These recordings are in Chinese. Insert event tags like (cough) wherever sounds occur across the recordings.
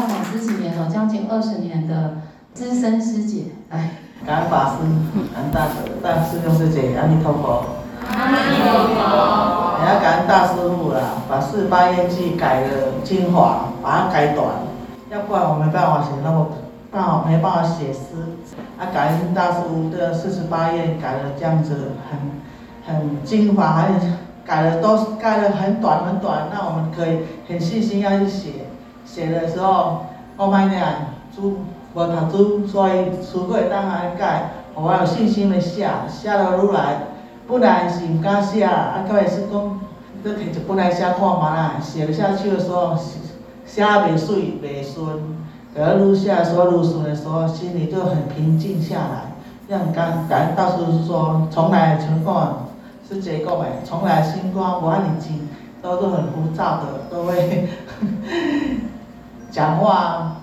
我十几年了，将近二十年的资深师姐，来。感恩法师，感恩大大师兄师姐，阿弥陀佛。阿弥陀佛。也要感恩大师父啦，把四十八愿记改了精华，把它改短，要不然我没办法写那么，办法没办法写诗。啊，感恩大师父的四十八页改了这样子很很精华，还改了都改了很短很短，那我们可以很细心要去写，写的时候，我买点猪。无读书，所以书过会当安尼改，互我有信心的写，写了愈来，本来是毋敢写，啊，到尾是讲，搁摕一本来写看觅啦，写下去的时候，写袂水袂顺，搁愈写的时候愈顺的时候，心里就很平静下来。让感感恩大师说，从来情况是这个诶，从来心肝无安尼静，都是很浮躁的，都会讲话。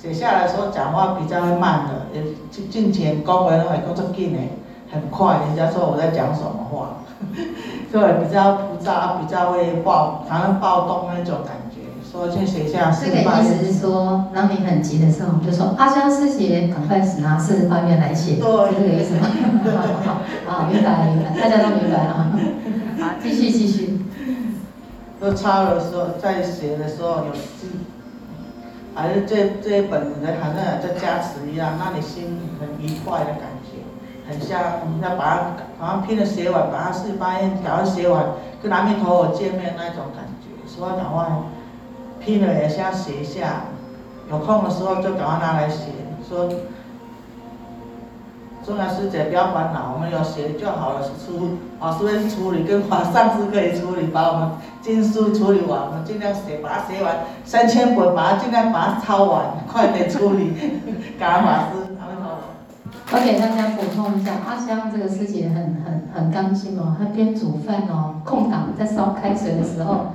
写下来的时候讲话比较会慢的，也进进前讲话拢会讲足紧的，很快，人家说我在讲什么话，(laughs) 所以比较浮躁，比较会暴，常常暴动那种感觉。说去写下四十八愿。这个意思是说，当你很急的时候，就说阿香师姐，赶快拿四十八元来写，是这个意思吗？好，好，明白明白，大家都明白啊。好，继续继续。都抄的时候，在写的时候有字。还是这这一本子，好像在加持一样，让你心里很愉快的感觉，很像要把它好像拼了写完，把它四十八页赶快写完，跟阿弥陀佛见面那种感觉，所以赶快拼了也先写一下，有空的时候就赶快拿来写，说。重要师姐不要烦恼，我们有写就好了。出老师会处理，跟法上师可以处理，把我们经书处理完，我们尽量写，把它写完三千本，把它尽量把它抄完，快点处理。感恩法师，我给大家补充一下，阿香这个师姐很很很刚心哦，她边煮饭哦，空档在烧开水的时候，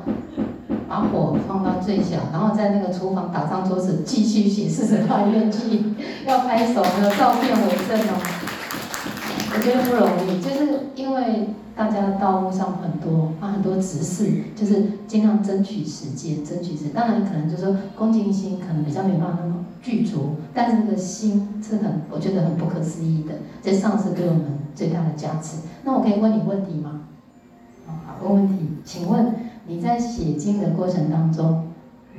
把火放到最小，然后在那个厨房打上桌子，继续写四十八愿记，要拍手，有照片为证哦。我觉得不容易，就是因为大家道路上很多啊，很多执事，就是尽量争取时间，争取时间。当然，可能就是说恭敬心可能比较没办法那么具足，但是那个心是很，我觉得很不可思议的。这上师给我们最大的加持。那我可以问你问题吗？好，问问题，请问你在写经的过程当中，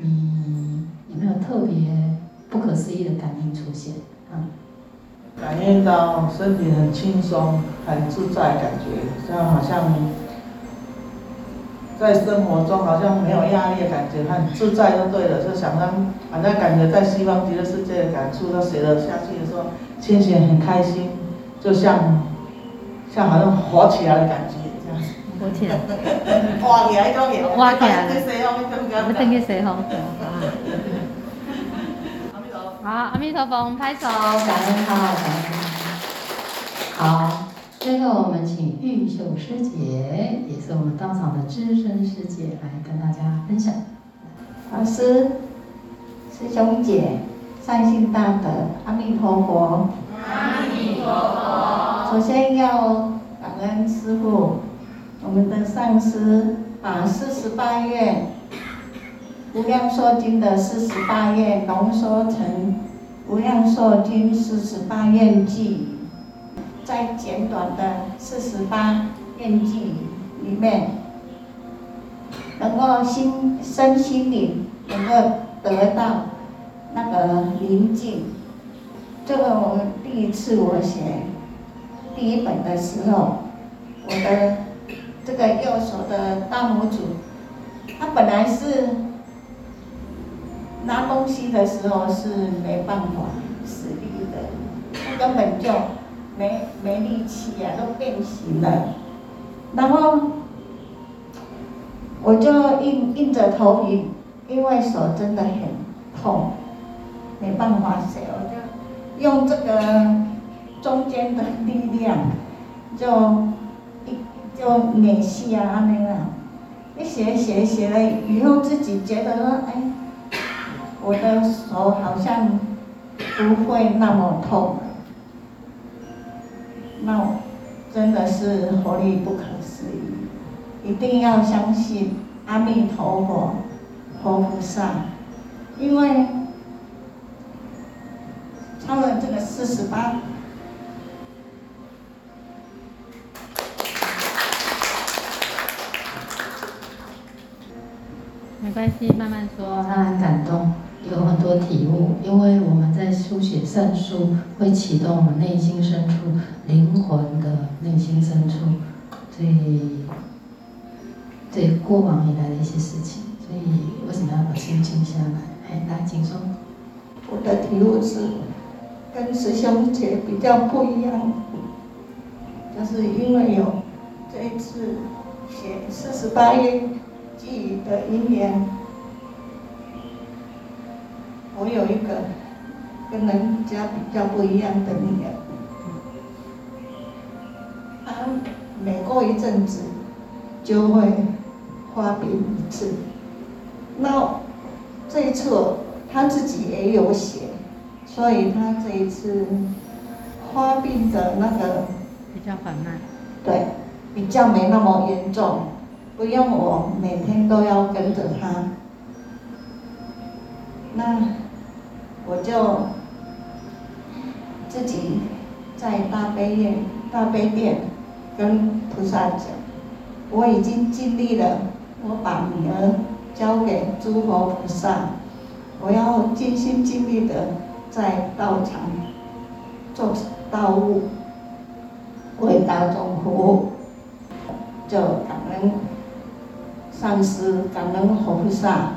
你有没有特别不可思议的感应出现？啊？感应到身体很轻松、很自在，感觉像好像在生活中好像没有压力的感觉，很自在就对了。就想让好像感觉在西方极乐世界的感触，都写了下去的时候，心情很开心，就像像好像活起来的感觉这样。活起来。活起来种嘢。活起来。我等于谁吼？好，阿弥陀佛，我们拍手，感恩他，感恩他。好，最后我们请玉秀师姐，也是我们道场的资深师姐，来跟大家分享。老师，师兄姐，善心大德，阿弥陀佛。阿弥陀佛。首先要感恩师父，我们的上师把四十八愿。无量寿经的四十八愿浓缩成无量寿经四十八愿记，在简短的四十八愿记里面，能够心身心灵能够得到那个宁静。这个我第一次我写第一本的时候，我的这个右手的大拇指，它本来是。拿东西的时候是没办法使力的，他根本就没没力气呀，都变形了。然后我就硬硬着头皮，因为手真的很痛，没办法写，我就用这个中间的力量，就一就联系啊那个，一写写写了以后，自己觉得说哎。我的手好像不会那么痛，那我真的是活力不可思议，一定要相信阿弥陀佛、佛菩萨，因为超了这个四十八。没关系，慢慢说。他很感动，有很多体悟，因为我们在书写善书，会启动我们内心深处灵魂的内心深处最最过往以来的一些事情。所以为什么要把心静下来？哎，来，请说。我的体悟是跟师兄姐比较不一样，就是因为有这一次写四十八页。记忆的因缘，我有一个跟人家比较不一样的女儿，她每过一阵子就会发病一次。那这一次他自己也有写，所以他这一次发病的那个比较缓慢，对，比较没那么严重。不用我每天都要跟着他，那我就自己在大悲院、大悲殿跟菩萨讲，我已经尽力了，我把女儿交给诸佛菩萨，我要尽心尽力的在道场做道务，为大众服务，就感恩。上师感恩佛菩萨，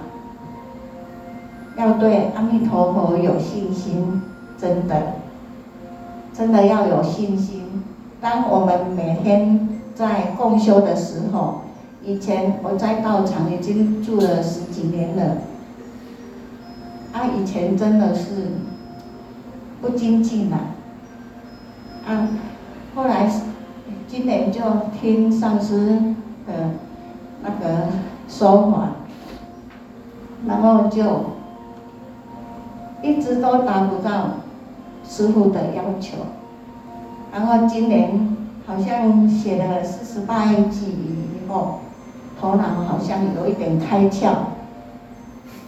要对阿弥陀佛有信心，真的，真的要有信心。当我们每天在共修的时候，以前我在道场已经住了十几年了，啊，以前真的是不精进了，啊，后来今年就听上师的。那个说法，然后就一直都达不到师傅的要求，然后今年好像写了四十八页偈语以后，头脑好像有一点开窍，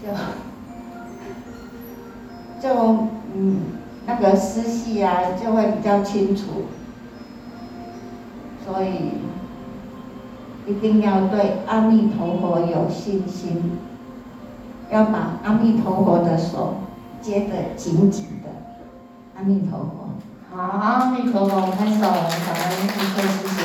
就 (laughs) 就嗯那个思绪啊就会比较清楚，所以。一定要对阿弥陀佛有信心，要把阿弥陀佛的手接得紧紧的。阿弥陀佛，好，阿弥陀佛，拍手，感恩师父，谢谢。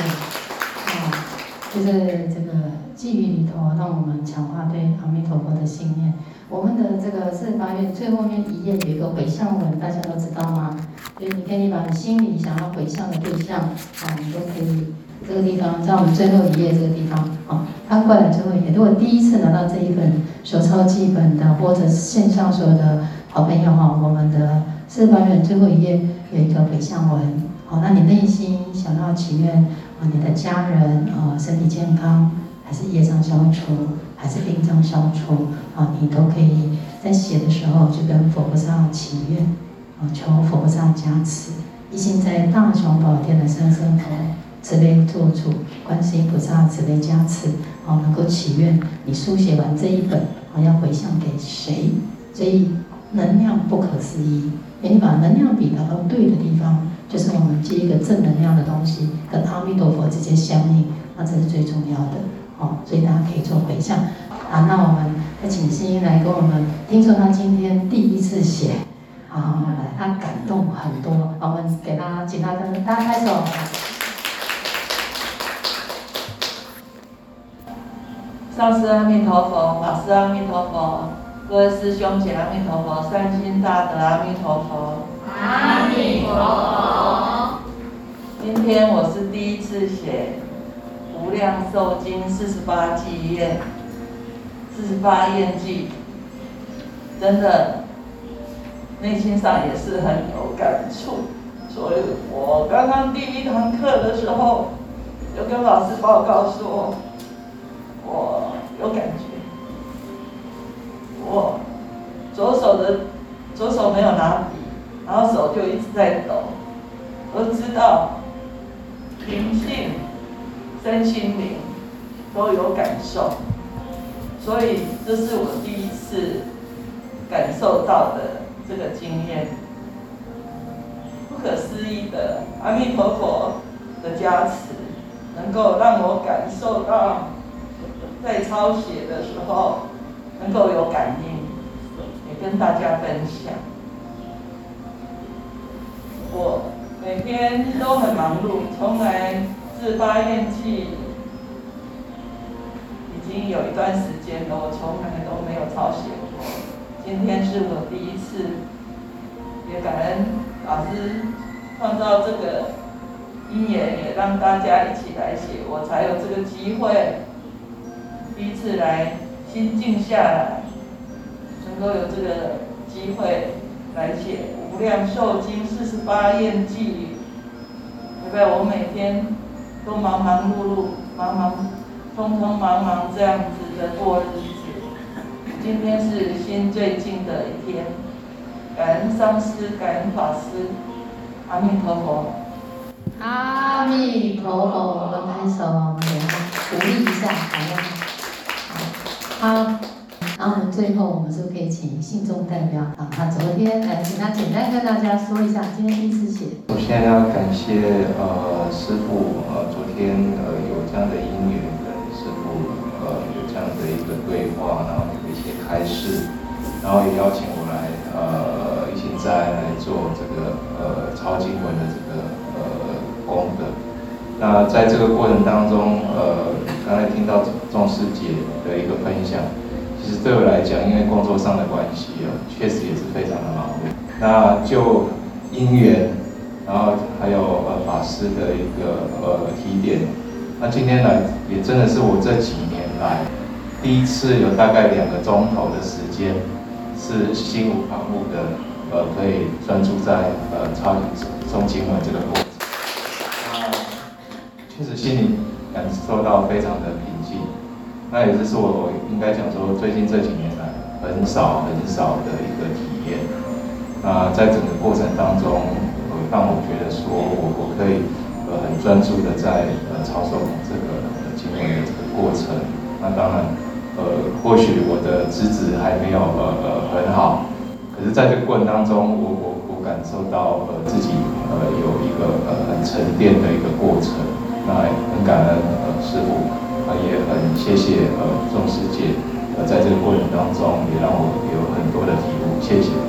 啊，就是这个偈语里头，让我们强化对阿弥陀佛的信念。我们的这个四十八愿最后面一页有一个回向文，大家都知道吗？所以你可以把你心里想要回向的对象，啊，你都可以。这个地方在我们最后一页这个地方，啊，翻过来最后一页。如果第一次拿到这一本手抄记本的，或者线上所有的好朋友哈，我们的四十八愿最后一页有一个回向文，好，那你内心想要祈愿啊，你的家人啊身体健康，还是业障消除，还是病障消除啊，你都可以在写的时候就跟佛菩萨祈愿，啊，求佛菩萨加持，一心在大雄宝殿的三圣佛。慈悲做主，观世音菩萨慈悲加持，好，能够祈愿你书写完这一本，哦，要回向给谁？所以能量不可思议，你把能量比达到对的地方，就是我们接一个正能量的东西，跟阿弥陀佛直接相应，那这是最重要的，好，所以大家可以做回向。啊，那我们再请心音来跟我们，听说他今天第一次写，好，来，他感动很多，我们给他，请他跟大家拍手。上师阿弥陀佛，法师阿弥陀佛，各位师兄姐阿弥陀佛，善心大德阿弥陀佛。阿弥陀佛。今天我是第一次写《无量寿经》四十八偈愿，四十八愿偈，真的内心上也是很有感触。所以我刚刚第一堂课的时候，就跟老师报告说。我有感觉，我左手的左手没有拿笔，然后手就一直在抖。我知道灵性、身心灵都有感受，所以这是我第一次感受到的这个经验，不可思议的阿弥陀佛的加持，能够让我感受到在抄写的时候能够有感应，也跟大家分享。我每天都很忙碌，从来自八愿记已经有一段时间了，我从来都没有抄写过。今天是我第一次，也感恩老师创造这个因缘，也让大家一起来写，我才有这个机会，第一次来心静下来，能够有这个机会来写。无量寿经四十八愿记，对不对？我每天都忙忙碌碌、忙忙匆匆忙忙这样子的过日子。今天是心最静的一天，感恩上师，感恩法师，阿弥陀佛。阿弥陀佛，我们拍手，鼓励一下，好吗？好。然后我们最后，我们是可以请信众代表啊？他昨天来，请他简单跟大家说一下，今天第一次写。首先要感谢呃师傅呃昨天呃有这样的因缘跟师傅呃有这样的一个对话，然后有一些开示，然后也邀请我来呃一起再来做这个呃抄经文的这个呃功德。那在这个过程当中，呃刚才听到宗师姐的一个分享。其实对我来讲，因为工作上的关系啊，确实也是非常的忙碌。那就因缘，然后还有呃法师的一个呃提点，那今天来也真的是我这几年来第一次有大概两个钟头的时间，是心无旁骛的，呃可以专注在呃抄诵经文这个过程。那，确实心里感受到非常的平静。那也就是我应该讲说，最近这几年来很少很少的一个体验。那在整个过程当中，呃，让我觉得说我我可以呃很专注的在呃操守这个经文的这个过程。那当然，呃，或许我的资质还没有呃呃很好，可是在这个过程当中，我我我感受到呃自己呃有一个呃很沉淀的一个过程。那很感恩呃师父。啊，也很谢谢呃众师姐，呃，在这个过程当中也让我有很多的体悟，谢谢。